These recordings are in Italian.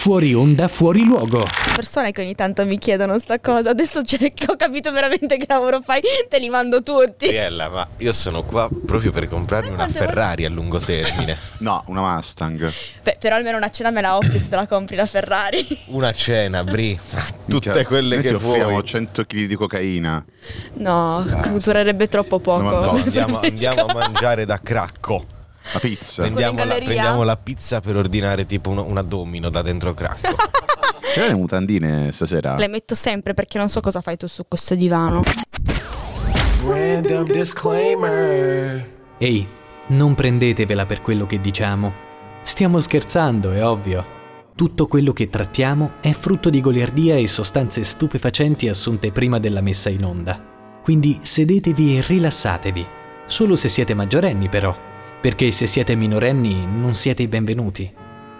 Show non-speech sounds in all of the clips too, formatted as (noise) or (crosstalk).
Fuori onda, fuori luogo. Persone che ogni tanto mi chiedono sta cosa, adesso cioè, ho capito veramente che lavoro fai, te li mando tutti. Riella, ma io sono qua proprio per comprarmi una Ferrari a lungo termine. (laughs) No, una Mustang. Beh, però almeno una cena me la offri se te la compri la Ferrari. (laughs) Una cena, Bri. Tutte Minchia, quelle che ti offriamo vuoi. 100 kg di cocaina. No, durerebbe troppo poco. No, no, Andiamo, andiamo a (laughs) mangiare da cracco. La pizza. Prendiamo la, prendiamo la pizza per ordinare tipo uno- una domino da dentro cracco. (laughs) C'è le mutandine stasera? Le metto sempre perché non so cosa fai tu su questo divano. Random disclaimer. Ehi, non prendetevela per quello che diciamo. Stiamo scherzando, è ovvio. Tutto quello che trattiamo è frutto di goliardia e sostanze stupefacenti assunte prima della messa in onda. Quindi sedetevi e rilassatevi. Solo se siete maggiorenni però, perché se siete minorenni non siete i benvenuti.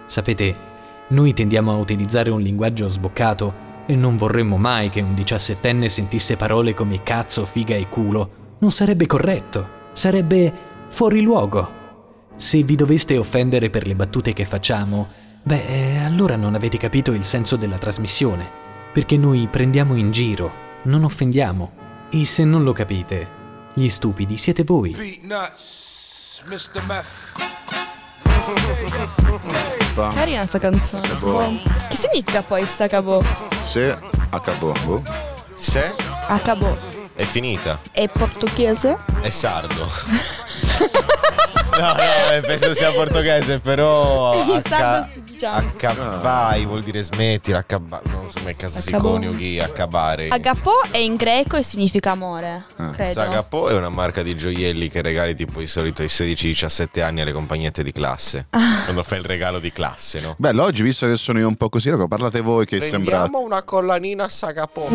Sapete, noi tendiamo a utilizzare un linguaggio sboccato e non vorremmo mai che un diciassettenne sentisse parole come cazzo, figa e culo. Non sarebbe corretto, sarebbe fuori luogo. Se vi doveste offendere per le battute che facciamo, beh, eh, allora non avete capito il senso della trasmissione, perché noi prendiamo in giro, non offendiamo. E se non lo capite, gli stupidi siete voi. Beat nuts, Mr. Meth. Carina sta canzone. Sacabo. Che significa poi? Se acabò. Boh. Se Acabò. è finita. È portoghese? È sardo. (laughs) no, no, penso sia portoghese, però. (laughs) Il sardo si diciamo. Accabai vuol dire smettila, accaba- non so come cazzo si Accabò. coniughi, accabare. Agapò è in greco e significa amore, Ah. credo. Sagapo è una marca di gioielli che regali tipo di solito ai 16-17 anni alle compagnette di classe. Ah. Quando fai il regalo di classe, no? Bello, oggi visto che sono io un po' così, parlate voi che sembra... Prendiamo una collanina Sagapo.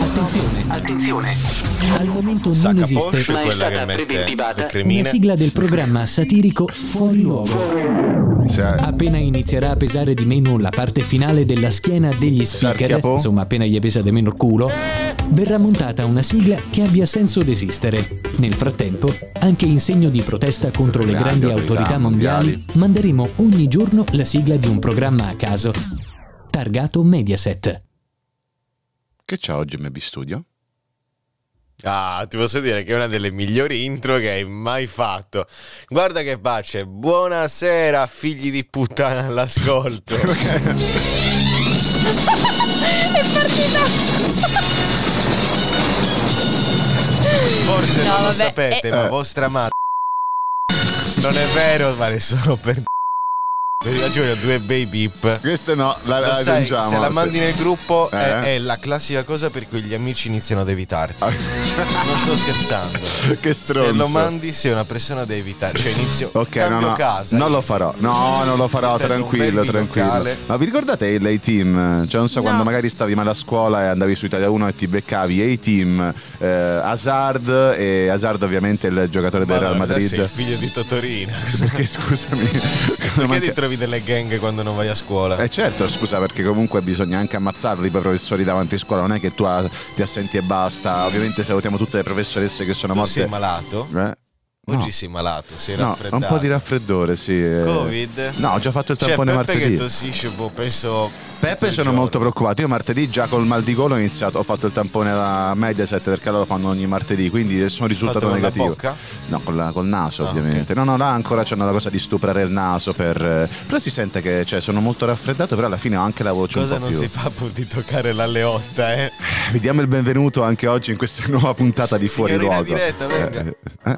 Attenzione, attenzione. Al momento non Sacca esiste Porsche, Ma è quella che stata mette preventivata. una sigla del programma satirico Fuori luogo. Appena inizierà a pesare di meno la parte finale della schiena degli speaker, insomma appena gli pesa di meno il culo, verrà montata una sigla che abbia senso d'esistere. Nel frattempo, anche in segno di protesta contro le Grandi autorità mondiali. manderemo ogni giorno la sigla di un programma a caso, targato Mediaset. Che c'è oggi MB Studio? Ah, ti posso dire che è una delle migliori intro che hai mai fatto. Guarda che pace. Buonasera, figli di puttana all'ascolto. (laughs) Forse No, non lo vabbè, sapete, eh. ma vostra madre. Non è vero, vale solo per. Per ragione, due baby beep. Queste no, la, la sai, aggiungiamo. se la mandi nel gruppo è, Eh? è la classica cosa per cui gli amici iniziano ad evitarti. Ah. Non sto scherzando. (laughs) Che stronzo. Se lo mandi sei una persona da evitare. Cioè inizio Ok, no, cambio no, casa. non lo farò. No, non lo farò, tranquillo, tranquillo. bilocale. Ma vi ricordate il A-Team? Cioè, non so, quando magari stavi male a scuola e andavi su Italia 1 e ti beccavi A-Team, eh, Hazard e Hazard ovviamente il giocatore del Real Madrid. Sei il figlio di Totorina. Perché scusami, (laughs) Perché ti trovi delle gang quando non vai a scuola? Eh certo, scusa, perché comunque bisogna anche ammazzarli i professori davanti a scuola, non è che tu ti assenti e basta. Ovviamente salutiamo tutte le professoresse che sono tu morte. sei malato? Eh? No. Oggi sei malato, sei No, raffreddato. un po' di raffreddore, sì. eh. Covid? No, ho già fatto il Cioè, tampone Peppe martedì. che tossisce, boh, penso... Peppe sono molto preoccupato. Io martedì già col mal di gola ho iniziato, ho fatto il tampone da Mediaset perché loro fanno ogni martedì, quindi sono risultato Fatto con la negativo. bocca? No, con la- col naso Ah, ovviamente. No, no, là ancora c'hanno la cosa di stuprare il naso per. eh, Però si sente che cioè, sono molto raffreddato, però alla fine ho anche la voce Cosa un po' non più. si fa pur di toccare l'alleotta, eh? (sighs) Vi diamo il benvenuto anche oggi in questa (laughs) nuova puntata di Fuori Signorina Luogo. diretta, venga. Eh, eh,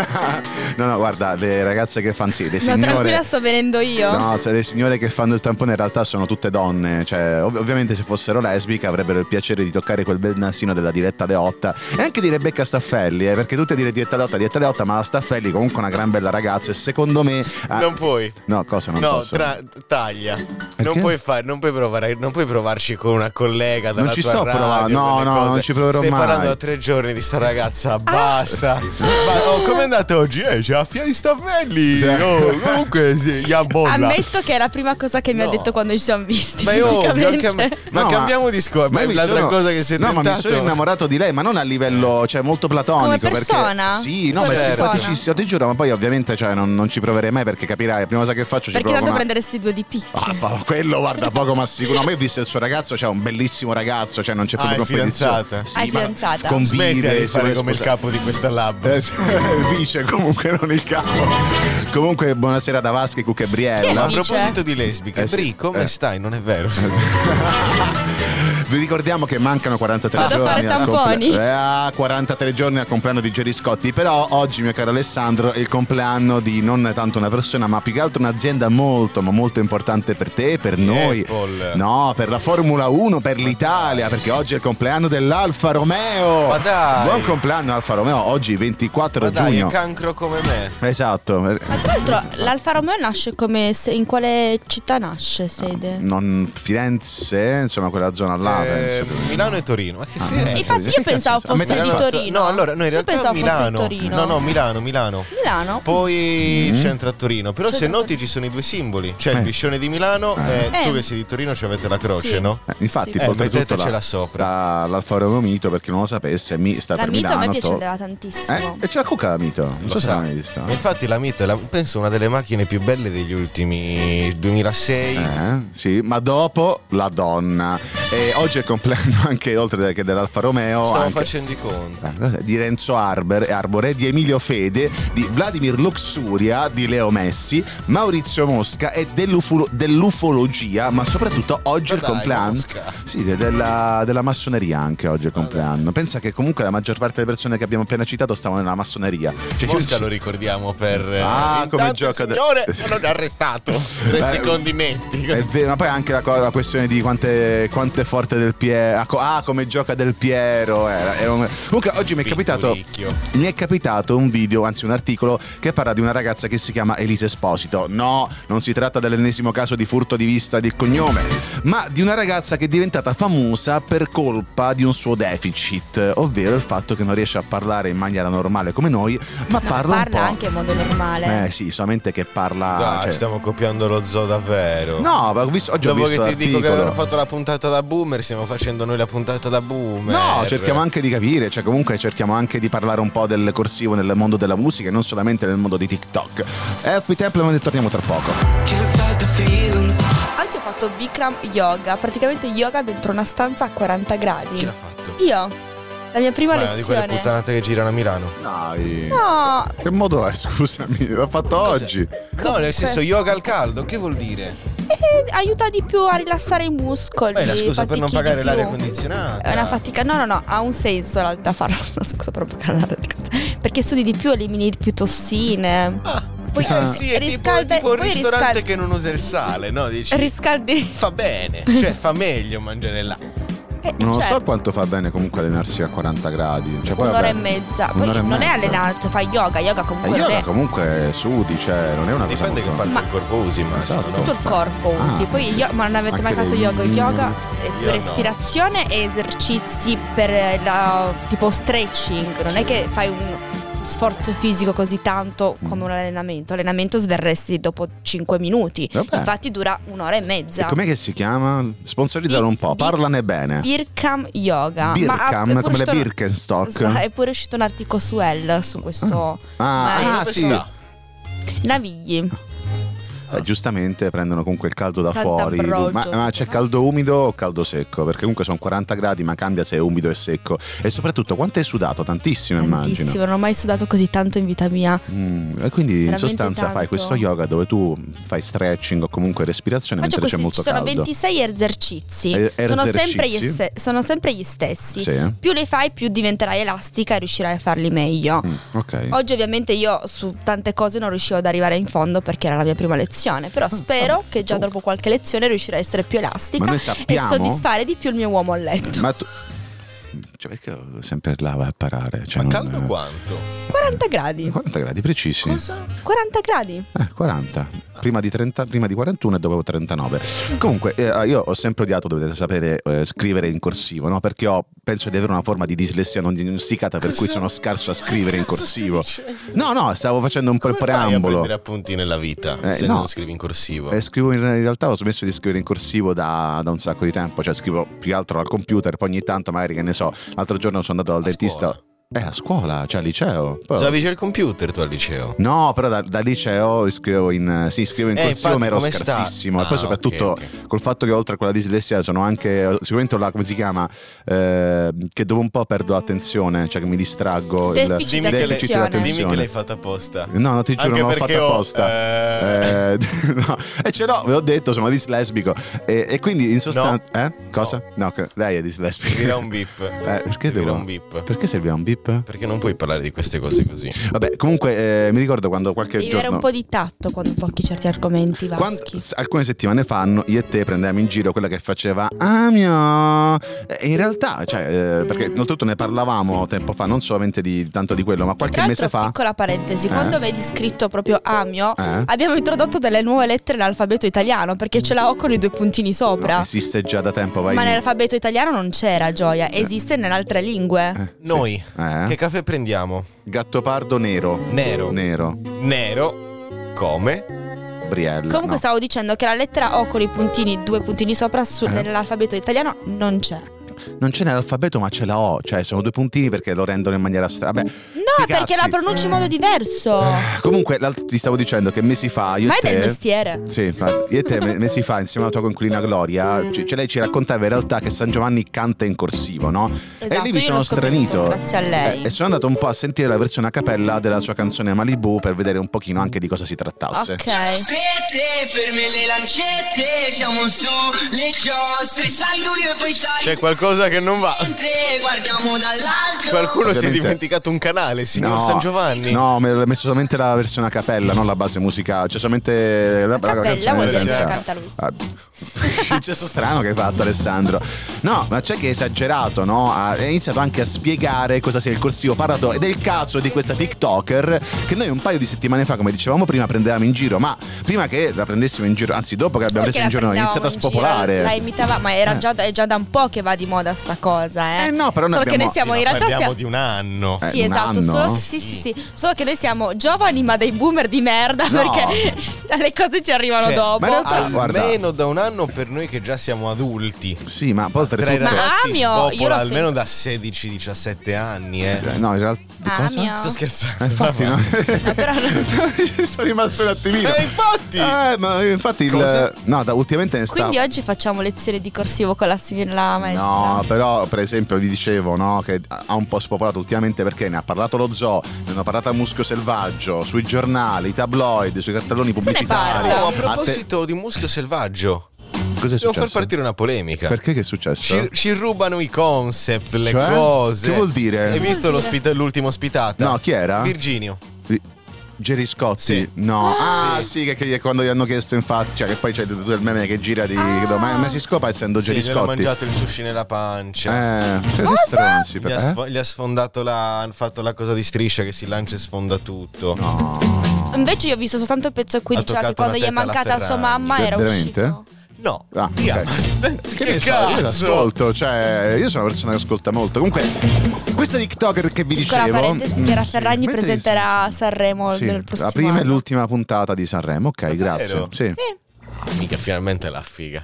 eh. (laughs) no, no, guarda, le ragazze che fanno sì, le No, signore. tranquilla, sto venendo io. No, cioè, le signore che fanno il tampone in realtà sono tutte donne. Cioè, ov- ovviamente se fossero lesbiche avrebbero il piacere di toccare quel bel nasino della diretta Deotta. E anche di Rebecca Staffelli, eh, perché tutte dire diretta Deotta, diretta Deotta, ma la Staffelli comunque è una gran bella ragazza. E secondo me. ah, Non puoi. No, cosa non no, posso? tra- taglia. Perché? Non puoi, fare, non, puoi provare, non puoi provarci con una collega dalla Non ci tua sto radio, provando, no, no, cose. non ci proverò Stai mai. parlando da tre giorni di sta ragazza, basta. (laughs) Ba- oh, com'è andato oggi? Eh, c'è la fia di Staffelli. Sì. Oh, comunque, sì. Ammetto che è la prima cosa che mi ha No. detto quando ci siamo visti. Ma io, praticamente. cam- ma No, cambiamo discorso. Ma mi l'altra sono- cosa che si è No, ma mi tentato- sono innamorato di lei, ma non a livello, cioè, molto platonico. Come persona? Perché, sì, no, ma è persona? simpaticissimo, ti giuro, ma poi ovviamente cioè, non, non ci proverei mai perché capirai, la prima cosa che faccio ci Perché provo tanto una- prenderesti due di picchi. Ah, ma quello guarda poco ma sicuro. No, ma io ho visto il suo ragazzo, cioè un bellissimo ragazzo, cioè non c'è Ah, proprio è competizione. fidanzata? Sì, Hai ma fidanzata? Convive, di fare come il capo di questa lab. (laughs) Eh, il vice comunque, non il capo. Comunque, buonasera da Vaschi, Cucca e è Briella. A proposito di lesbiche, Eh Bri, come eh. stai? Non è vero. (laughs) Vi ricordiamo che mancano 43 Vado a giorni. fare al tamponi. comple- eh, ah, 43 giorni al compleanno di Gerry Scotti. Però oggi, mio caro Alessandro, è il compleanno di non tanto una persona, ma più che altro un'azienda molto, ma molto importante per te, per noi. Apple. No, per la Formula 1, per l'Italia, perché oggi è il compleanno dell'Alfa Romeo. Ma dai. Buon compleanno Alfa Romeo, oggi 24 Ma dai, giugno. è cancro come me. Esatto. Ma tra l'altro l'Alfa Romeo nasce come se- in quale città nasce sede? Non Firenze, insomma, quella zona là, Eh, penso. Milano e Torino. Ma che Ah, Firenze? Infatti io pensavo? A fosse di fatto- Torino. No, allora, no, in Io realtà pensavo fosse Milano. di Torino. No, no, Milano, Milano. Milano? Poi Mm. centro a Torino. Però se noti ci sono i due simboli. C'è Eh. il piscione di Milano Eh. e tu Eh. che sei di Torino ci avete la croce, Sì. no? Eh, infatti, Sì. Eh, oltretutto mettetecela la- sopra. la- l'Alfa Romeo Mito, per chi non lo sapesse, mi sta La per Mito a Milano. me to- piaceva tantissimo. Eh? E c'è la Cucca la Mito, non so Lo se sa. l'hai vista. Ma Infatti la Mito è la- penso una delle macchine più belle degli ultimi 2006. Eh, sì, ma dopo la donna. E oggi è il compleanno (laughs) anche, oltre che dell'Alfa Romeo, Stavo anche- facendo i conti. eh, di Renzo Arber, Arbore, di Emilio Fede, di Vladimir Luxuria, di Leo Messi, Maurizio Mosca e dell'ufolo- dell'ufologia, ma soprattutto oggi è il dai, compleanno. Mosca. Sì, de- della, della massoneria anche oggi è il compleanno. Pensa che comunque la maggior parte delle persone che abbiamo appena citato stavano nella massoneria. Cioè, Mosca lo ricordiamo per eh, Ah, come gioca de- signore (laughs) non è arrestato tre Beh, secondi metti È vero, ma poi anche la, la questione di quante, quanto è forte del Piero. Ah, co- ah, come gioca del Piero. Era, era un- Comunque, oggi mi è capitato. Mi è capitato un video, anzi un articolo, che parla di una ragazza che si chiama Elisa Esposito. No, non si tratta dell'ennesimo caso di furto di vista di cognome, ma di una ragazza che è diventata famosa per colpa di un suo deficit, ovvero il fatto che non riesce a parlare in maniera normale come noi, ma No, parla, un parla po'. anche in modo normale. Eh sì, solamente che parla. Dai, cioè- stiamo copiando lo zoo davvero. No, ma ho visto, oggi ho Dopo visto che ti dico che l'articolo. avevano fatto la puntata da boomer, stiamo facendo noi la puntata da boomer. No, cerchiamo anche di capire, cioè comunque cerchiamo anche di parlare un po' del corsivo nel mondo della musica e non solamente nel mondo di TikTok. Happy Temple, ne torniamo tra poco. Oggi ho fatto Bikram yoga, praticamente yoga dentro una stanza a 40 gradi. Chi l'ha fatto? Io, la mia prima Ma di quelle lezione. puttanate che girano a Milano. Dai. No, Che modo è, (laughs) scusami? L'ho fatto oggi. No, nel senso yoga al caldo, che vuol dire? Eh, aiuta di più a rilassare i muscoli. Beh, la scusa per non pagare l'aria condizionata. È una fatica, no, no, no, ha un senso in realtà farlo. (laughs) No, scusa per non pagare l'aria condizionata. Perché studi di più, elimini di più tossine. Ah, Poi eh sì, è tipo, riscalda- tipo il poi ristorante riscal- che non usa il sale, no? Dici, Riscaldi. fa bene, cioè fa meglio mangiare là. Eh, Non lo certo, so quanto fa bene comunque allenarsi a 40 gradi. Cioè, poi, Un'ora vabbè, e mezza. Poi un'ora e non è mezza. allenato, fai yoga. Yoga comunque non yoga è. comunque sudi, cioè non è una cosa Dipende che molto... parte Ma- del corpo usi, ma Esatto. tutto il corpo Ah, usi. Poi sì. io- ma non avete mai Anche fatto dei- yoga? Yoga è Io più no. respirazione e esercizi per la, tipo stretching. Non è che fai un sforzo fisico così tanto Mm. come un allenamento. Allenamento sverresti dopo 5 minuti. Vabbè. Infatti dura un'ora e mezza. E com'è che si chiama? Sponsorizzalo un po', parlane bene. Birkam Yoga. Birkam, Ma ha- è pure come le uscito- Birkenstock. Sa- È pure uscito un articolo su Elle su questo. Ah, ah, Dove sì. Navigli. Eh, giustamente prendono comunque il caldo da fuori. Ma, ma c'è caldo umido o caldo secco? Perché comunque sono 40 gradi, ma cambia se è umido e secco. E soprattutto quanto hai sudato? Tantissimo, immagino. Tantissimo, non ho mai sudato così tanto in vita mia. Mm, e quindi in Veramente sostanza fai tanto. questo yoga dove tu fai stretching o comunque respirazione Faccio mentre c'è questi, molto ci sono caldo. 26 esercizi. E- sono, sempre gli ste- sono sempre gli stessi. Sì. Più li fai, più diventerai elastica e riuscirai a farli meglio. Mm, ok. Oggi ovviamente io su tante cose non riuscivo ad arrivare in fondo perché era la mia prima lezione, però spero che già dopo qualche lezione riuscirai a essere più elastica e soddisfare di più il mio uomo a letto. Ma tu. Cioè, perché sempre là vai a parare? Cioè, Ma non- caldo quanto? 40 gradi. 40 gradi precisi. Cosa? 40 gradi. Eh, 40 40. Prima di, 30, prima di 41 e dopo 39. Comunque, eh, io ho sempre odiato, dovete sapere, eh, scrivere in corsivo, no? Perché ho, penso di avere una forma di dislessia non diagnosticata, per cui sono scarso a scrivere in corsivo. No, no, stavo facendo un po' il Come fai a preambolo. prendere appunti nella vita Eh, se no. non scrivi in corsivo? Eh, scrivo in, in realtà ho smesso di scrivere in corsivo da, da un sacco di tempo, cioè scrivo più che altro al computer, poi ogni tanto magari che ne so, l'altro giorno sono andato dal A dentista. scuola? Eh, a scuola, cioè al liceo. Poi- Usavi già il computer tu al liceo? No, però da, da liceo scrivo in, sì, scrivo in Eh, corsivo, ma ero scarsissimo. e poi Ah, soprattutto ok, ok. col fatto che oltre a quella dislessia sono anche, sicuramente ho la, come si chiama, Eh, che dopo un po' perdo l'attenzione, cioè che mi distraggo. il- Deficit Dimmi che, deficit attenzione. dimmi che l'hai fatta apposta. No, no, ti giuro, Anche non l'ho fatta ho, apposta. eh, Eh, (laughs) no. E ce l'ho, ve l'ho detto, sono dislesbico. E, e quindi in sostanza. Eh? Cosa? No, che- lei è dislesbica. Servirà un bip. Eh, perché Servirà devo- un bip. Perché servirà un bip? Perché non puoi parlare di queste cose così. Vabbè, comunque eh, mi ricordo quando qualche Devi avere giorno. un po' di tatto quando tocchi certi argomenti Quando- alcune settimane fa io e te prendevamo in giro quella che faceva Amio e in realtà cioè eh, perché oltretutto ne parlavamo tempo fa non solamente di tanto di quello ma qualche Tra mese fa piccola parentesi, Eh? quando vedi scritto proprio Amio, Eh? abbiamo introdotto delle nuove lettere nell'alfabeto italiano perché ce l'ha O con i due puntini sopra. no, esiste già da tempo vai Ma nell'alfabeto italiano non c'era gioia, esiste nelle altre lingue. Eh, sì. Eh? che caffè prendiamo? Gattopardo nero Nero. nero Nero. Come? Brielle Comunque no. stavo dicendo che la lettera O con i puntini, due puntini sopra su- Eh. nell'alfabeto italiano non c'è. Non c'è nell'alfabeto ma c'è la O cioè sono due puntini perché lo rendono in maniera strana No, perché cazzi. la pronunci in modo diverso. comunque l'alt- ti stavo dicendo che mesi fa io Ma e è del te mestiere. Sì, ma io e te me- mesi fa insieme alla tua coinquilina Gloria, c- cioè lei ci raccontava in realtà che San Giovanni canta in corsivo, no? Esatto, e lì mi io sono stranito. grazie a lei. Eh, e sono andato un po' a sentire la versione a cappella della sua canzone Malibu per vedere un pochino anche di cosa si trattasse. Ok. Strette, ferme le lancette, siamo su le giostre, sali tu io e poi sali C'è qualcosa che non va. mentre guardiamo dall'alto. Qualcuno si è Ovviamente- dimenticato un canale, signor San Giovanni. No, mi ho messo solamente la versione a cappella, non la base musicale. Cioè solamente la, cappella canzone vuol dire senza- canta lui. Ah, (laughs) Gesto strano che hai fatto Alessandro No ma c'è che è esagerato no? Ha ha iniziato anche a spiegare cosa sia il corsivo parlato Ed è il caso di questa TikToker Che noi un paio di settimane fa come dicevamo prima prendevamo in giro Ma prima che la prendessimo in giro Anzi dopo che l'abbiamo presa in giro è iniziata a in giro, spopolare La imitava, ma era Eh. già, è già da un po' che va di moda sta cosa, eh. Eh no, però noi Solo che abbiamo- noi siamo Sì, in realtà parliamo siamo di un anno. Eh, Sì, un esatto, anno? solo, sì, sì, sì, solo che noi siamo giovani ma dei boomer di merda No. perché (laughs) le cose ci arrivano Cioè, dopo. ma in realtà- guarda- almeno da un anno per noi che già siamo adulti. Sì ma poi Tra i oltretutto Ma ragazzi Amio, io spopola almeno da 16-17 anni, eh. Eh, No in realtà cosa? Sto scherzando. Eh, infatti no (laughs) però Ci sono rimasto un attimino Eh, infatti! Eh, ma infatti il? No da, ultimamente ne sta Quindi oggi facciamo lezioni di corsivo con la signora maestra. No, però per esempio vi dicevo no, che ha un po' spopolato ultimamente perché ne ha parlato lo zoo, ne hanno parlato a Muschio Selvaggio, sui giornali, i tabloid, sui cartelloni ne pubblicitari. parla. Oh, a te- proposito di muschio selvaggio, Cos'è devo successo? far partire una polemica. Perché che è successo? Ci, ci rubano i concept, le Cioè? cose. Che vuol dire? Hai Che visto l'ospita- l'ultimo ospitata? No, chi era? Virginio. Jerry Scotti? Sì. No. Ah, Sì. sì, che, che quando gli hanno chiesto infatti, cioè che poi c'è tutto il meme che gira di Ah. ma, ma si scopa essendo Sì, Jerry gli Scotti. mangiato il sushi nella pancia. Eh, cioè, che stronzi, Gli per- ha, eh? sfo- gli ha sfondato la. Hanno fatto la cosa di striscia che si lancia e sfonda tutto. No. Invece io ho visto soltanto il pezzo Ha diceva che toccato quando gli è mancata sua mamma era Veramente? uscito. No. Ah, via, ok. ma (laughs) sta- Che, che ne so, io cazzo? l'ascolto, cioè io sono una persona che ascolta molto. Comunque, questa TikToker che vi Piccola dicevo. parentesi, mm, Chiara sì, Ferragni mentre- presenterà Sanremo sì, nel prossimo la prima e anno. l'ultima puntata di Sanremo, ok, Davvero? grazie. Sì. Sì. Mica finalmente la figa.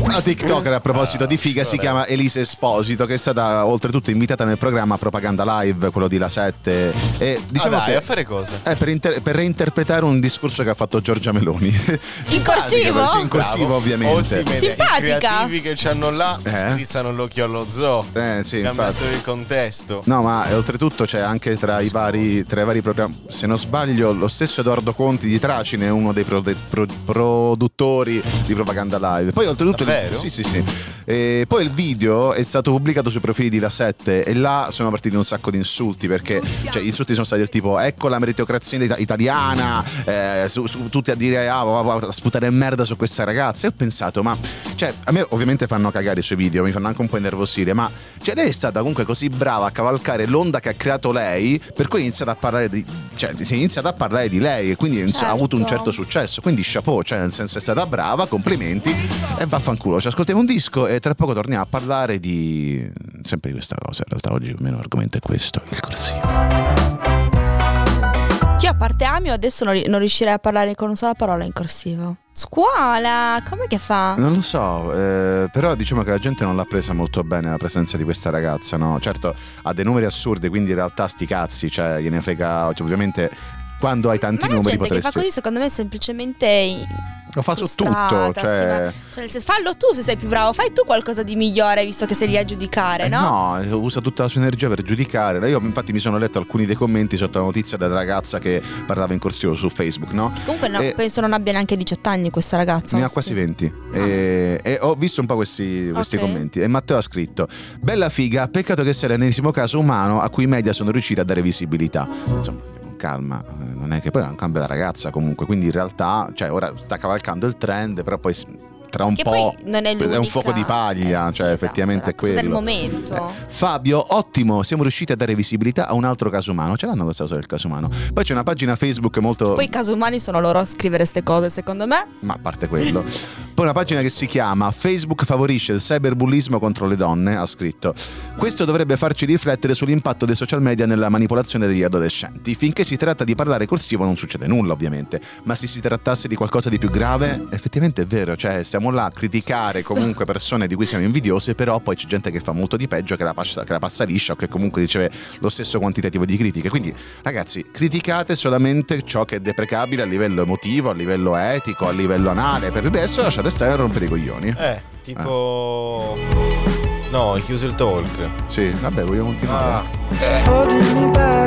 Una TikToker a proposito di figa si chiama Elise Esposito, che è stata oltretutto invitata nel programma Propaganda Live, quello di La 7. E diciamo ah, dai, che. a fare cosa? è per, inter- per reinterpretare un discorso che ha fatto Giorgia Meloni. In (laughs) corsivo? In corsivo, ovviamente. Ottime. Simpatica. I creativi che c'hanno là Eh? strizzano l'occhio allo zoo. Eh, sì, Cambia solo il contesto. No, ma eh, oltretutto c'è anche tra i vari, tra i vari programmi, se non sbaglio, lo stesso Edoardo Conti di Tracine è uno dei prode- pro- conduttori di propaganda live. Poi oltretutto... Davvero? Sì, sì, sì. E poi il video è stato pubblicato sui profili di La 7 e là sono partiti un sacco di insulti perché cioè, gli insulti sono stati del tipo ecco la meritocrazia ita- italiana, eh, su- su- tutti a dire ah, va- va- a sputare merda su questa ragazza. E ho pensato, ma cioè, a me ovviamente fanno cagare i suoi video, mi fanno anche un po' innervosire, ma cioè, lei è stata comunque così brava a cavalcare l'onda che ha creato lei, per cui è iniziata a parlare di, cioè, si è iniziato a parlare di lei e quindi inizia- ha avuto un Certo. certo successo. Quindi chapeau, cioè nel senso è stata brava, complimenti e vaffanculo. Ci ascoltiamo un disco e tra poco torniamo a parlare di sempre di questa cosa. In realtà oggi il meno argomento è questo, il corsivo. Io a parte Amio adesso non, non riuscirei a parlare con una sola parola in corsivo. Scuola, come che fa? Non lo so, eh, però diciamo che la gente non l'ha presa molto bene la presenza di questa ragazza, no? Certo, ha dei numeri assurdi, quindi in realtà sti cazzi, cioè gliene frega, cioè, ovviamente quando hai tanti Ma numeri gente che potresti... fa così secondo me è semplicemente Lo fa su tutto, sì, cioè... ma- cioè, fallo tu se sei più bravo, fai tu qualcosa di migliore visto che sei lì a giudicare, Eh no? no, usa tutta la sua energia per giudicare. Io infatti mi sono letto alcuni dei commenti sotto la notizia della ragazza che parlava in corsivo su Facebook, no? Comunque no, E- penso non abbia neanche 18 anni questa ragazza. Ne ha quasi sì? 20 e, e ho visto un po' questi, questi Ok. commenti e Matteo ha scritto Bella figa, peccato che sia l'ennesimo caso umano a cui i media sono riusciti a dare visibilità Insomma, calma, eh, non è che poi è un cambio da ragazza comunque Quindi in realtà, cioè ora sta cavalcando il trend però poi tra un Che po' poi non è un fuoco di paglia, eh, sì, cioè esatto, effettivamente è quello del momento. Eh, Fabio, ottimo, siamo riusciti a dare visibilità a un altro caso umano. Ce l'hanno questa cosa del caso umano. Poi c'è una pagina Facebook molto. Poi i casi umani sono loro a scrivere queste cose, secondo me. Ma a parte quello. Poi una pagina che si chiama Facebook favorisce il cyberbullismo contro le donne, ha scritto. Questo dovrebbe farci riflettere sull'impatto dei social media nella manipolazione degli adolescenti. Finché si tratta di parlare corsivo non succede nulla, ovviamente. Ma se si trattasse di qualcosa di più grave, effettivamente è vero, cioè stiamo là a criticare comunque persone di cui siamo invidiose, però poi c'è gente che fa molto di peggio, che la passa, che la passa liscia o che comunque riceve lo stesso quantitativo di critiche. Quindi, ragazzi, criticate solamente ciò che è deprecabile a livello emotivo, a livello etico, a livello anale. Per il resto lasciate stare e rompere i coglioni. Eh, tipo... No, hai chiuso il talk. Sì, vabbè, vogliamo continuare. Ah, Ma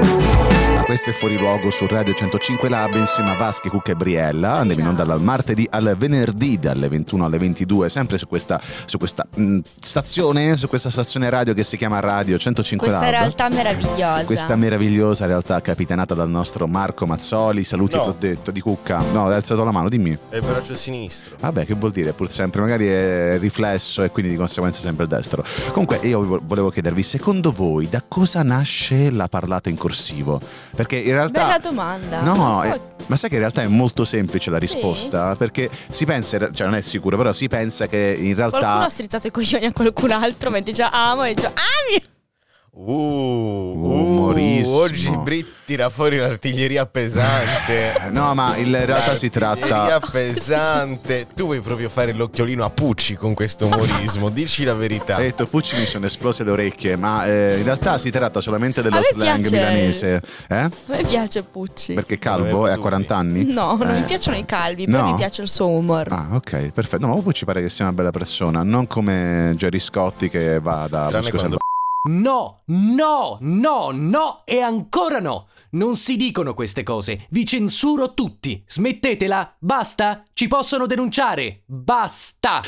questo è fuori luogo su Radio 105 Lab insieme a Vaschi, Cucca e Briella. Andiamo in onda dal martedì al venerdì dalle 21 alle 22, sempre su questa, su questa mh, stazione, su questa stazione radio che si chiama Radio 105 Questa Lab. realtà meravigliosa. Questa meravigliosa realtà capitanata dal nostro Marco Mazzoli. Saluti, No. ti ho detto, di Cucca. No, hai alzato la mano, dimmi. è il braccio sinistro. Vabbè, che vuol dire? Pur sempre, magari è riflesso e quindi di conseguenza sempre il destro. Comunque, io vo- volevo chiedervi, secondo voi, da cosa nasce la parlata in corsivo? Perché in realtà. Bella domanda. No, so- eh, ma sai che in realtà è molto semplice la Sì? risposta? Perché si pensa, cioè non è sicuro, però si pensa che in realtà. Qualcuno ha strizzato i coglioni a qualcun altro mentre già amo e dice ami. Uh, uh, Umorissimo. oggi Brit tira fuori l'artiglieria pesante. No, ma in realtà si L'artiglieria tratta. pesante. Tu vuoi proprio fare l'occhiolino a Pucci con questo umorismo, (laughs) dici la verità. Hai detto Pucci mi sono esplose le orecchie, ma eh, in realtà si tratta solamente dello slang piace- milanese. Eh? A me piace Pucci. Perché calvo è a 40 anni? No, non Eh. mi piacciono i calvi, però No? mi piace il suo humor. Ah, ok, perfetto. No, ma Pucci pare che sia una bella persona, non come Jerry Scotti che va da Bosco quando- No, no, no, no e ancora no. Non si dicono queste cose. Vi censuro tutti. Smettetela. Basta. Ci possono denunciare. Basta.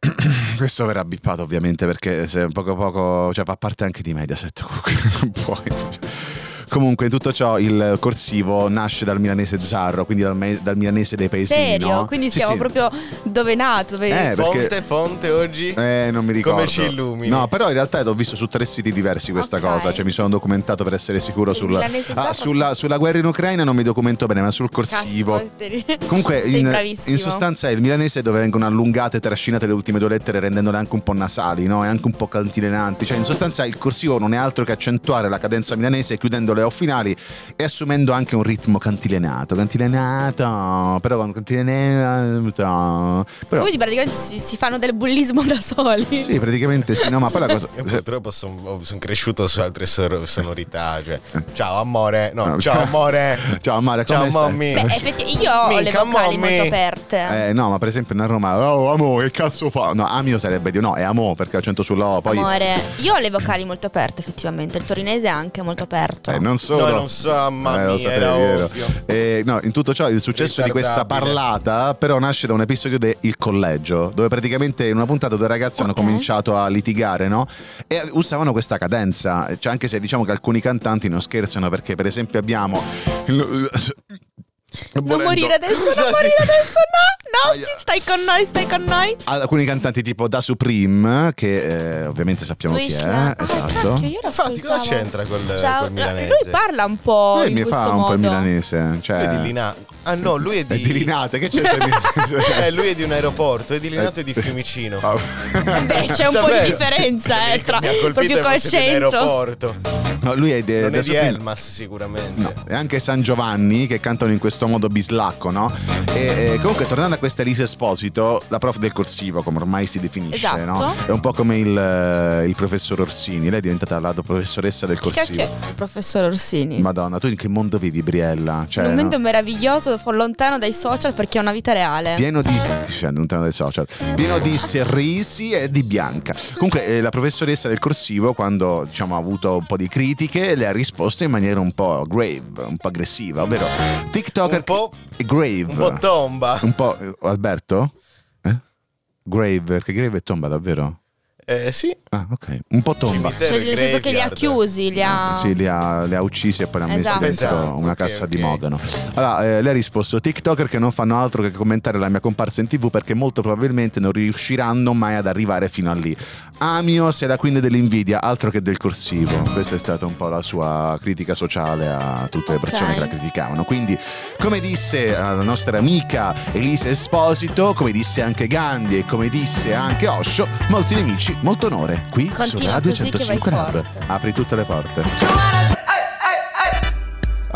(clears throat) Questo verrà bippato ovviamente perché se poco poco, cioè fa parte anche di Mediaset (laughs) non puoi. Comunque in tutto ciò il corsivo nasce dal milanese Zarro, quindi dal, me- dal milanese dei paesini, Serio? no? Quindi Sì, siamo sì. proprio dove è nato? Dove... Eh, perché- Fonte, fonte oggi? Eh, non mi ricordo. Come ci illumini? No, però in realtà l'ho visto su tre siti diversi questa Ok. cosa. Cioè, mi sono documentato per essere sicuro sul, ah, sulla, sulla guerra in Ucraina. Non mi documento bene, ma sul corsivo. Caspita, (laughs) Comunque, in, in sostanza è il milanese dove vengono allungate e trascinate le ultime due lettere, rendendole anche un po' nasali, no? E anche un po' cantilenanti. Cioè, in sostanza, il corsivo non è altro che accentuare la cadenza milanese chiudendo O finali e assumendo anche un ritmo cantilenato. Cantilenato, però con cantilenato. Però, Quindi praticamente si, si fanno del bullismo da soli. sì, praticamente sì, no, ma poi la cosa. Io purtroppo sono cresciuto su altre sonorità. Cioè, ciao amore. No, No, ciao amore. (laughs) Ciao Mara, Ciao mommy. Beh, effettivamente io ho le vocali mommy. molto aperte. Eh, no, ma per esempio a Roma, oh, amo, che cazzo fa? No, amio sarebbe di no, è amo perché accento sulla O. Poi, Amore, io ho le vocali molto aperte effettivamente, il torinese è anche molto aperto. eh, non solo. No, non so, mamma Eh, lo sapevi, era vero. ovvio. Eh, no, in tutto ciò il successo di questa parlata però nasce da un episodio de Il Collegio, dove praticamente in una puntata due ragazzi hanno Ok. cominciato a litigare, no? E usavano questa cadenza, cioè anche se diciamo che alcuni cantanti non scherzano perché per esempio abbiamo... Non morire adesso, non sì. morire adesso, no, no, Aia. sì, stai con noi, stai con noi. Alcuni cantanti tipo Da Supreme, che eh, ovviamente sappiamo Swish, chi è? Ah, esatto. cacchio, io Infatti, cosa c'entra col, Ciao, col milanese? lui parla un po' Lui in mi fa un modo. po' il milanese, cioè... Lui è di Lina- Ah no, lui è di... È di Linate, che c'entra il milanese? (laughs) Eh, lui è di un aeroporto, è di Linato e di Fiumicino. Ah. Beh, c'è un po' di Davvero? differenza eh, tra Mi ha proprio col centro. aeroporto. No, lui è, de- Non è di. Elmas sicuramente. No, e anche San Giovanni che cantano in questo modo bislacco, no? E, e comunque tornando a questa Elisa Esposito, la prof del corsivo, come ormai si definisce, Esatto. no? È un po' come il, eh, il professor Orsini, lei è diventata la professoressa del Che cacchio corsivo. è il professor Orsini? Madonna, tu in che mondo vivi, Briella? Cioè, un no? momento meraviglioso, lontano dai social perché è una vita reale. Pieno di, cioè, lontano dai social, pieno di sorrisi e di bianca. Comunque, eh, la professoressa del corsivo, quando diciamo, ha avuto un po' di critiche, le ha risposto in maniera un po' grave, un po' aggressiva, ovvero TikToker Un po', grave. un po' tomba. Un po'. eh, Alberto? Eh? Grave, perché grave è tomba davvero? Eh sì. Ah, ok. Un po' tomba. Cioè, nel senso che li ha chiusi, li ha... Sì, li ha, li ha uccisi e poi li ha messi Esatto. dentro Esatto, una cassa di ok. mogano. Allora, eh, lei ha risposto: TikToker che non fanno altro che commentare la mia comparsa in tv perché molto probabilmente non riusciranno mai ad arrivare fino a lì. Amio sei la queen dell'invidia, altro che del corsivo. Questa è stata un po' la sua critica sociale a tutte le persone Ok. che la criticavano. Quindi, come disse eh, la nostra amica Elisa Esposito, come disse anche Gandhi e come disse anche Osho, molti nemici, molto onore. Qui su Continua Radio che vai 105 Lab. Apri tutte le porte.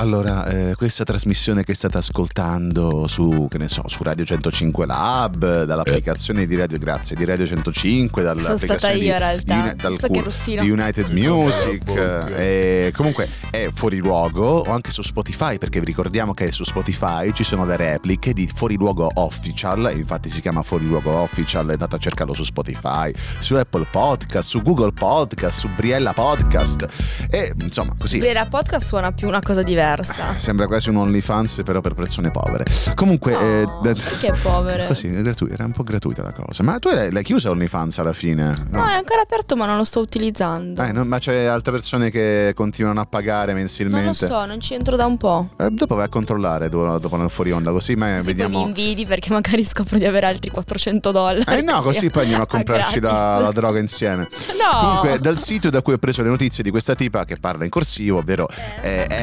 Allora, eh, questa trasmissione che state ascoltando su, che ne so, su Radio 105 Lab, dall'applicazione di Radio Grazie, di Radio 105, Sono dall'applicazione stata di, io in realtà. di, dal cu- di United Music, eh, comunque è fuori luogo o anche su Spotify, perché vi ricordiamo che su Spotify ci sono le repliche di Fuori Luogo Official, infatti si chiama Fuori Luogo Official, andate a cercarlo su Spotify, su Apple Podcast, su Google Podcast, su Briella Podcast e insomma così. Briella Podcast suona più una cosa diversa. Sembra quasi un OnlyFans, però per persone povere. Comunque, eh, No, eh, perché povere? Così, è gratuito, era un po' gratuita la cosa. Ma tu l'hai, l'hai chiusa OnlyFans alla fine? No, è ancora aperto ma non lo sto utilizzando. Eh, no, ma c'è altre persone che continuano a pagare non lo mensilmente. so, non ci entro da un po'. Eh, dopo vai a controllare dopo, dopo nel fuori onda, così ma Sì, poi mi vediamo. invidi perché magari scopro di avere altri 400 dollari. Eh no, così poi andiamo (laughs) a comprarci la, gratis. la droga insieme. No! Comunque, dal sito da cui ho preso le notizie di questa tipa che parla in corsivo, ovvero eh, chiama?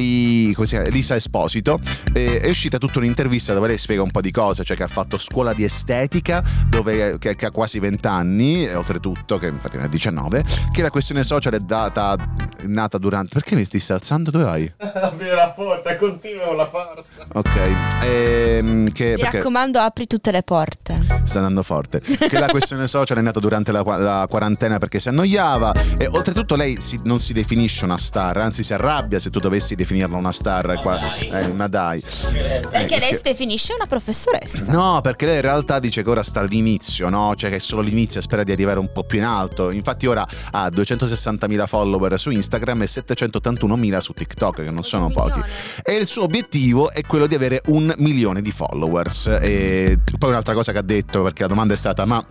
Elisa Esposito, eh, è uscita tutta un'intervista dove lei spiega un po' di cose, cioè che ha fatto scuola di estetica, dove, che, che ha quasi 20 anni, e oltretutto, che infatti ne ha 19, che la questione social è data, è nata durante... Perché mi stai alzando? Dove vai? (laughs) Aprire la porta, continua con la farsa. Ok, ehm, che... Mi perché- raccomando, apri tutte le porte. sta andando forte. Che la questione (laughs) social è nata durante la, la quarantena perché si annoiava e oltretutto lei si- non si definisce una star, anzi si arrabbia se tu dovessi definirla una star. Qua, eh, ma dai. Perché Eh, lei si definisce una professoressa. No, perché lei in realtà dice che ora sta all'inizio, no? Cioè che è solo l'inizio e spera di arrivare un po' più in alto. Infatti ora ha 260.000 follower su Instagram e 781.000 su TikTok, che non sono pochi. E il suo obiettivo è quello di avere un milione di followers. E poi un'altra cosa che ha detto, perché la domanda è stata: ma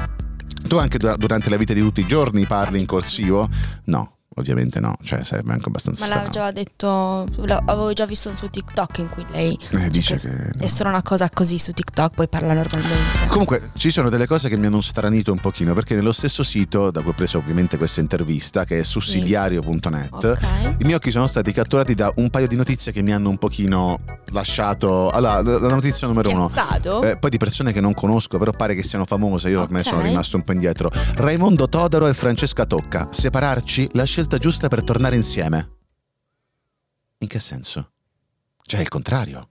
tu anche dura- durante la vita di tutti i giorni parli in corsivo? No. Ovviamente no, cioè sarebbe anche abbastanza Ma l'avevo già detto, l'avevo già visto su TikTok in cui lei Eh, dice cioè, che no. è solo una cosa così su TikTok, poi parla normalmente. Comunque ci sono delle cose che mi hanno stranito un pochino perché nello stesso sito da cui ho preso ovviamente questa intervista che è sussidiario.net Ok. i miei occhi sono stati catturati da un paio di notizie che mi hanno un pochino lasciato allora la notizia numero uno Spiazzato? eh, poi di persone che non conosco però pare che siano famose io ormai Ok. sono rimasto un po' indietro Raimondo Todoro e Francesca Tocca separarci la scelta giusta per tornare insieme in che senso? cioè il contrario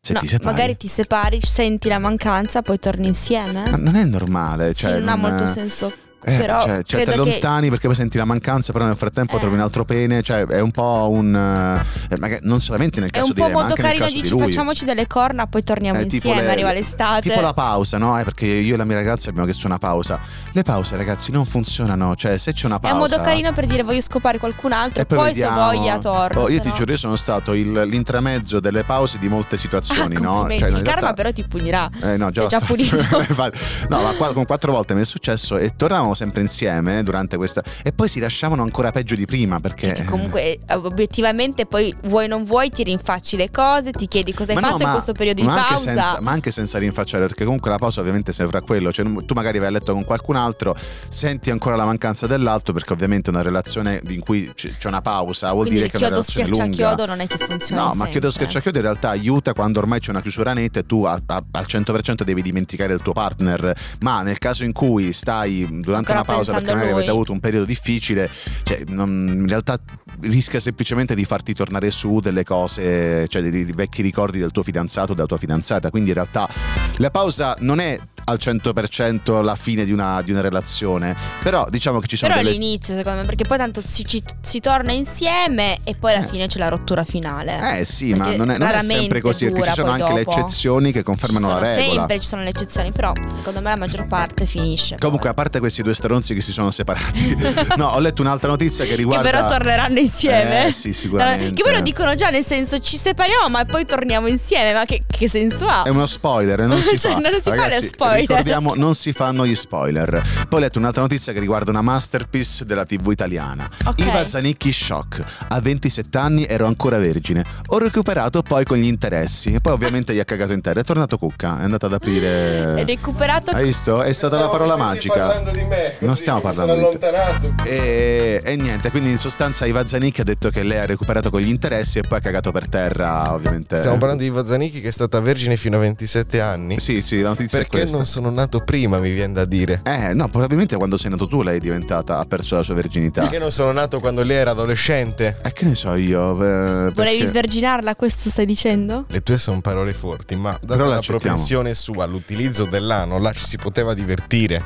se No, ti separi magari ti separi, senti la mancanza, poi torni insieme. ma non è normale Sì, cioè, non ha molto senso. Eh, Però cioè, cioè, credo te che- lontani perché poi senti la mancanza, però nel frattempo Eh. trovi un altro pene. Cioè, è un po' un. eh, non solamente nel È caso un di po' lei, ma molto anche nel carino, di dici facciamoci delle corna, poi torniamo Eh, insieme, le- arriva l'estate. Tipo la pausa, no? Eh, perché io e la mia ragazza abbiamo chiesto una pausa. Le pause, ragazzi, non funzionano. Cioè, se c'è una È pausa. un modo carino per dire voglio scopare qualcun altro E poi, vediamo. se voglia torno. Oh, io ti no- giuro, io sono stato il- l'intramezzo delle pause di molte Ah, situazioni, no? complimenti. Cioè, il karma realtà- però ti punirà. Eh no, già È già (laughs) punito. (laughs) no, ma qua- con quattro volte mi è successo e tornavamo sempre insieme durante questa. E poi si lasciavano ancora peggio di prima perché. Che comunque eh, obiettivamente poi vuoi non vuoi ti rinfacci le cose, ti chiedi cosa hai Ma no, fatto in ma- questo periodo di ma pausa. senza- ma anche senza rinfacciare, perché comunque la pausa ovviamente serve a quello. Cioè, tu magari vai a letto con qualcun altro, senti ancora la mancanza dell'altro, perché ovviamente una relazione in cui c'è una pausa vuol Quindi dire il che è una chiodo relazione lunga. schiacciachiodo non è che funziona. No, ma sempre. chiodo schiacciachiodo in realtà aiuta quando ormai c'è una chiusura netta e tu a- a- al 100% devi dimenticare il tuo partner. Ma nel caso in cui stai durante Ancora una pausa perché magari avete avuto un periodo difficile, cioè, non- in realtà rischia semplicemente di farti tornare su delle cose, cioè dei, dei vecchi ricordi del tuo fidanzato o della tua fidanzata. Quindi in realtà la pausa non è al 100% la fine di una, di una relazione, però diciamo che ci sono Però delle... l'inizio secondo me, perché poi tanto si, ci- si torna insieme e poi alla Eh. fine c'è la rottura finale. Eh sì, ma Perché non è, non è sempre così, perché ci sono anche dopo. le eccezioni che confermano la regola. Sempre ci sono le eccezioni, però secondo me la maggior parte finisce. Comunque, poi. a parte questi due stronzi che si sono separati, (laughs) no, ho letto un'altra notizia che che riguarda. però torneranno insieme. Eh sì, sicuramente. Che poi lo dicono già, nel senso ci separiamo ma poi torniamo insieme. Ma che, che senso ha? È uno spoiler, non si (laughs) Cioè, fa. non si fa Ragazzi, le spoiler. Ricordiamo, non si fanno gli spoiler. Poi ho letto un'altra notizia che riguarda una masterpiece della TV italiana. Ok. Iva Zanicchi shock. A 27 anni ero ancora vergine. Ho recuperato poi con gli interessi. E poi ovviamente gli ha cagato in terra. È tornato Cucca, è andato ad aprire. È recuperato Hai visto? È stata la parola magica. di me. Non stiamo parlando di te. allontanato. E, e niente, quindi in sostanza Iva Zanicchi ha detto che lei ha recuperato con gli interessi e poi ha cagato per terra, ovviamente. Stiamo parlando di Iva Zanicchi che è stata vergine fino a 27 anni. Sì, sì, la notizia è Perché questa. Non sono nato prima, mi viene da dire. Eh, no, probabilmente quando sei nato tu lei è diventata, ha perso la sua verginità. Perché non sono nato quando lei era adolescente. Eh, che ne so io. eh, Volevi perché- sverginarla, questo sai dicendo? Le tue sono parole forti, ma data Però la propensione sua all'utilizzo dell'ano, là ci si poteva divertire.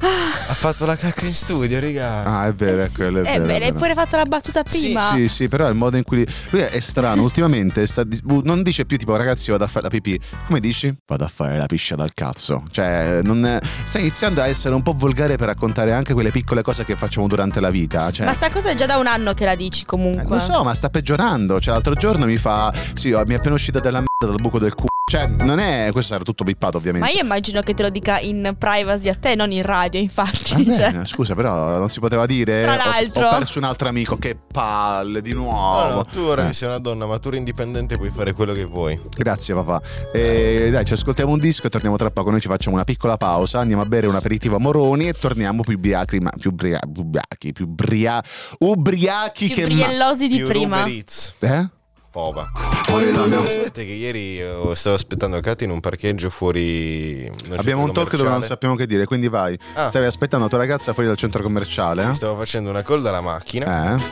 Ha fatto la cacca in studio, raga. Ah, è vero, Eh, è sì, quello, è sì. vero. Eh, beh, è l'hai pure fatto la battuta prima. Sì, sì, però il modo in cui lui è strano. Ultimamente sta non dice più tipo ragazzi vado a fare la pipì. Come dici? Vado a fare la piscia dal cazzo. Cioè, non è- sta iniziando a essere un po' volgare per raccontare anche quelle piccole cose che facciamo durante la vita. Cioè, Ma sta cosa è già da un anno che la dici Eh, comunque. Lo so, ma sta peggiorando. Cioè, l'altro giorno mi fa. Sì, mi è appena uscita della merda dal buco del culo. Cioè, non è. Questo era tutto bippato, ovviamente. Ma io immagino che te lo dica in privacy a te, non in radio, infatti. Va cioè. bene, scusa, però non si poteva dire. Tra Ho- l'altro- Ho, perso un altro amico. Che palle, di nuovo. No, no, tu ora Eh, sei una donna matura e indipendente puoi fare quello che vuoi. Grazie, papà. E dai, ci ascoltiamo un disco e torniamo tra poco. Noi ci facciamo una piccola pausa. Andiamo a bere un aperitivo a Moroni e torniamo più ubriachi. Ma più bria- ubriachi, più bria- ubriachi Più che ma- briellosi di Più prima. Uber Eats. Eh? Pova. Aspetta che ieri eh, stavo aspettando Katy in un parcheggio fuori Abbiamo un talk dove non sappiamo che dire, quindi vai. Ah. Stavi aspettando la tua ragazza fuori dal centro commerciale? Sì, eh? Stavo facendo una call dalla macchina. Eh?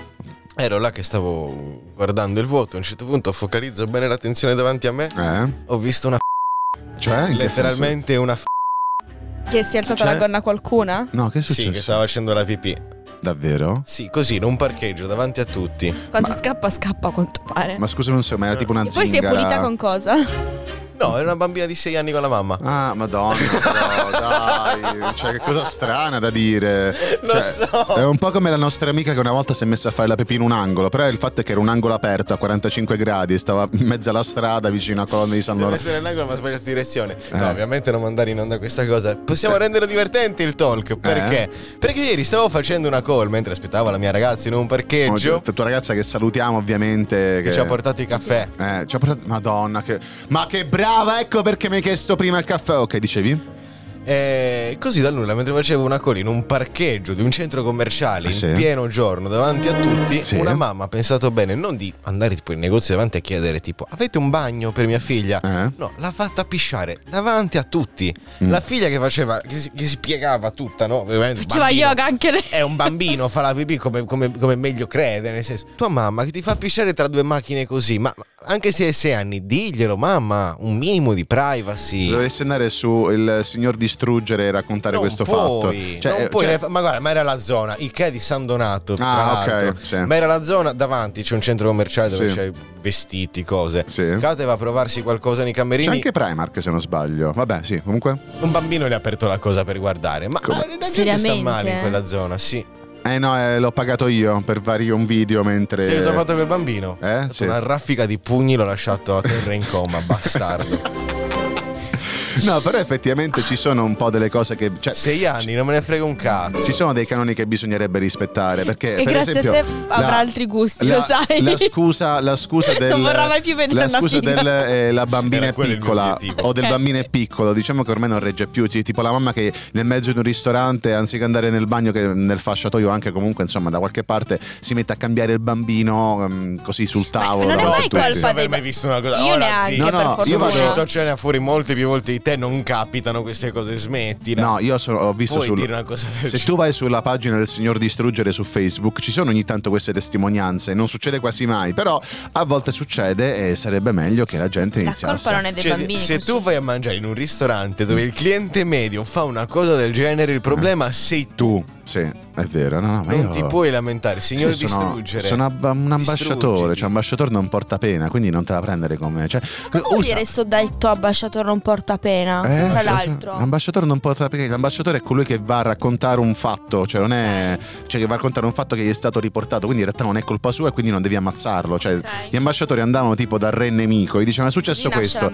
Ero là che stavo guardando il vuoto. A un certo punto focalizzo bene l'attenzione davanti a me. Eh? Ho visto una Cioè? Letteralmente una f- Che si è alzata Cioè- la gonna a qualcuna? No, che è Sì, successo? che stava facendo la pipì. Davvero? Sì, così, in un parcheggio davanti a tutti. Quando Ma- scappa, scappa a quanto pare. Ma scusami un secondo, ma era tipo una e poi si è zingara. pulita con cosa? No, era una bambina di 6 anni con la mamma. Ah, madonna, però, dai, cioè che cosa strana da dire. Lo Cioè, so. È un po' come la nostra amica che una volta si è messa a fare la pepì in un angolo, però il fatto è che era un angolo aperto a 45 gradi e stava in mezzo alla strada vicino a colonna di San Deve Lorenzo. essere nell'angolo ma ha sbagliato direzione. Eh. No, ovviamente non mandare in onda questa cosa. Possiamo renderlo divertente il talk. Perché? Perché ieri stavo facendo una call mentre aspettavo la mia ragazza in un parcheggio La tua ragazza che salutiamo ovviamente. che ci ha portato i caffè. Eh, ci ha portato. Madonna, che. Ma che brava! Ecco perché mi hai chiesto prima il caffè. Ok, dicevi? E così da nulla, mentre facevo una call in un parcheggio di un centro commerciale Ah, in sì? pieno giorno davanti a tutti, Sì. una mamma ha pensato bene non di andare tipo in negozio davanti a chiedere tipo avete un bagno per mia figlia? Eh? No, l'ha fatta pisciare davanti a tutti. Mm. La figlia che faceva, che si, che si piegava tutta, no? Ovviamente, Faceva bambino. yoga anche lei. È un bambino, fa la pipì come, come- come meglio crede. Nel senso, tua mamma che ti fa pisciare tra due macchine così, ma, ma anche se hai sei anni, diglielo, mamma, un minimo di privacy. Dovresti andare su il signor distruggere e raccontare Non questo puoi, fatto. Cioè, non eh, puoi, cioè- ma guarda, ma era la zona, Ikea di San Donato. tra Ah, ok, l'altro. sì. Ma era la zona davanti, c'è un centro commerciale dove Sì. c'è vestiti, cose. Sì. Kate va a provarsi qualcosa nei C'è camerini. anche Primark se non sbaglio. Vabbè, sì, comunque. Un bambino le ha aperto la cosa per guardare. Ma Come? la gente sta male in quella zona, sì. Eh no, eh, l'ho pagato io per vari un video mentre. Sai cosa ha fatto quel bambino? Eh, sì. Una raffica di pugni l'ho lasciato a terra in coma, (laughs) bastardo. No, però effettivamente ci sono un po' delle cose che. Cioè, Sei anni, non me ne frega un cazzo. ci sono dei canoni che bisognerebbe rispettare. Perché, E per grazie esempio, a te avrà altri gusti, lo sai. La scusa, la scusa del. Non vorrà mai più vedere La scusa del eh, la bambina Era è piccola o del Ok. bambino è piccolo, diciamo che ormai non regge più. Tipo la mamma che nel mezzo di un ristorante, anziché andare nel bagno, che nel fasciatoio, anche comunque, insomma, da qualche parte si mette a cambiare il bambino mm, così sul tavolo. non è mai colpa Non aver mai visto una cosa. Io Ora, neanche, sì. No, no, per io vado- uscito a cena fuori molte più volte di te, non capitano queste cose, smettila. No, io sono- ho visto Puoi sul- dire una cosa del Se genere? tu vai sulla pagina del signor Distruggere su Facebook, ci sono ogni tanto queste testimonianze. Non succede quasi mai, però a volte succede e sarebbe meglio che la gente La iniziasse. colpa non è dei Cioè, bambini. se così. tu vai a mangiare in un ristorante dove il cliente medio fa una cosa del genere, il problema sei tu. Sì, è vero. No, no, ma Non io... ti puoi lamentare, signor Sì, sono, distruggere. sono abba- un ambasciatore, cioè ambasciatore non porta pena, quindi non te la prendere come. Cioè, Cosa vuol usa- dire sto detto ambasciatore non porta pena? Eh, Tra l'altro. L'ambasciatore non porta perché l'ambasciatore è colui che va a raccontare un fatto, cioè non è. cioè che va a raccontare un fatto che gli è stato riportato, quindi in realtà non è colpa sua e quindi non devi ammazzarlo. Cioè, Ok. gli ambasciatori andavano tipo dal re nemico, gli dicevano è successo questo.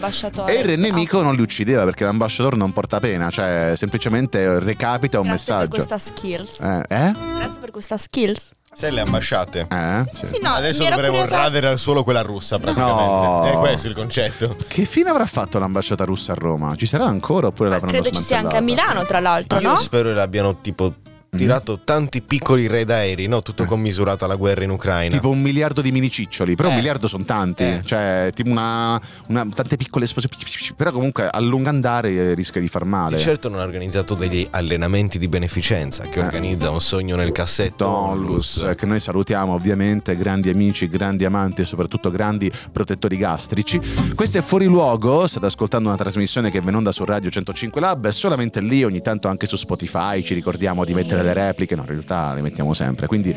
E il re nemico Ah, non li uccideva perché l'ambasciatore non porta pena, cioè semplicemente recapita un Grazie per messaggio. questa skills. Eh? Eh? Grazie per questa skills. Sai le ambasciate? Eh? Sì, sì, no, Adesso dovremmo curiosa- radere solo quella russa praticamente. No. È questo il concetto. Che fine avrà fatto l'ambasciata russa a Roma? Ci sarà ancora oppure l'avranno credo ci sia anche a? Milano, tra l'altro, Io no? spero che l'abbiano tipo tirato tanti piccoli raid aerei, no? Tutto commisurato alla guerra in Ucraina. Tipo un miliardo di mini ciccioli, però un Eh. miliardo sono tanti, Eh. cioè tipo una, una- tante piccole esplosioni, però comunque a lungo andare eh, rischia di far male. Di certo non ha organizzato degli allenamenti di beneficenza che Eh. organizza un sogno nel cassetto Onlus. eh, che noi salutiamo ovviamente, grandi amici, grandi amanti e soprattutto grandi protettori gastrici. Questo è Fuori Luogo, state ascoltando una trasmissione che è onda su Radio 105 Lab, è solamente lì, ogni tanto anche su Spotify, ci ricordiamo di mettere le repliche, no in realtà le mettiamo sempre, quindi...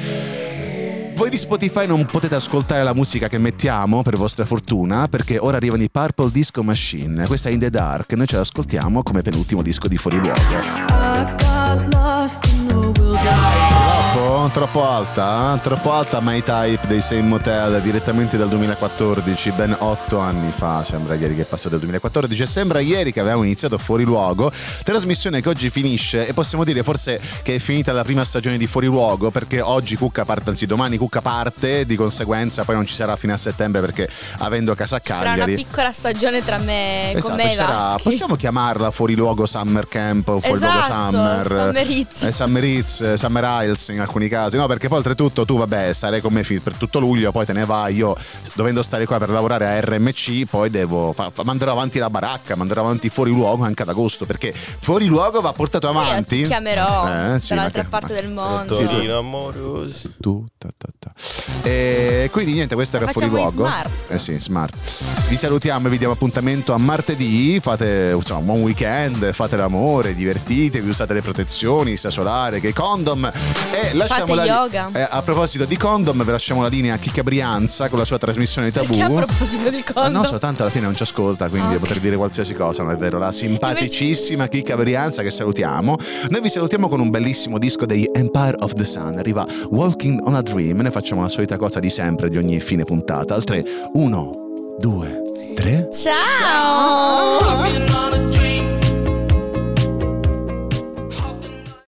Voi di Spotify non potete ascoltare la musica che mettiamo per vostra fortuna perché ora arrivano i Purple Disco Machine. Questa è In the Dark, noi ce l'ascoltiamo come penultimo disco di Fuori Luogo. I got lost in the wilderness. Troppo? Troppo alta? Troppo alta My Type dei Same Motel direttamente dal 2014, ben otto anni fa, sembra ieri che è passato il 2014 e sembra ieri che avevamo iniziato Fuori Luogo, trasmissione che oggi finisce e possiamo dire forse che è finita la prima stagione di Fuori Luogo perché oggi Cucca parte, anzi domani Cucca parte, di conseguenza poi non ci sarà fino a settembre perché avendo casa a Sarà una Cagliari... piccola stagione tra me con Esatto, me e sarà- possiamo chiamarla Fuori Luogo Summer Camp o Fuori Esatto, Luogo Summer Summer Hits. eh, Summer Hits, eh, Summer Isles in alcuni casi no perché poi oltretutto tu vabbè starai con me per tutto luglio poi te ne vai io dovendo stare qua per lavorare a RMC poi devo fa- fa- manderò avanti la baracca manderò avanti Fuori Luogo anche ad agosto perché Fuori Luogo va portato Poi io avanti ti chiamerò Eh, sì, dall'altra che- parte ma- del mondo. Torino amoroso. tu, ta, ta, ta. E quindi niente, questo era fuori luogo. Eh sì, smart. Vi salutiamo e vi diamo appuntamento a martedì. Fate insomma, un buon weekend, fate l'amore, divertitevi, usate le protezioni, sta solare, che i condom. E lasciamo Fate la yoga. eh, a proposito di condom, vi lasciamo la linea a Chicca Brianza con la sua trasmissione Tabù. Perché a proposito di Eh, condom? No, soltanto alla fine non ci ascolta, quindi Ok. potrei dire qualsiasi cosa, non è vero? La simpaticissima Chicca Brianza che salutiamo. Noi vi salutiamo con un bellissimo disco dei Empire of the Sun. Arriva Walking on a Dream. Noi facciamo la solita cosa di sempre di ogni fine puntata. Al 3, 1, 2, 3. Ciao! Dream.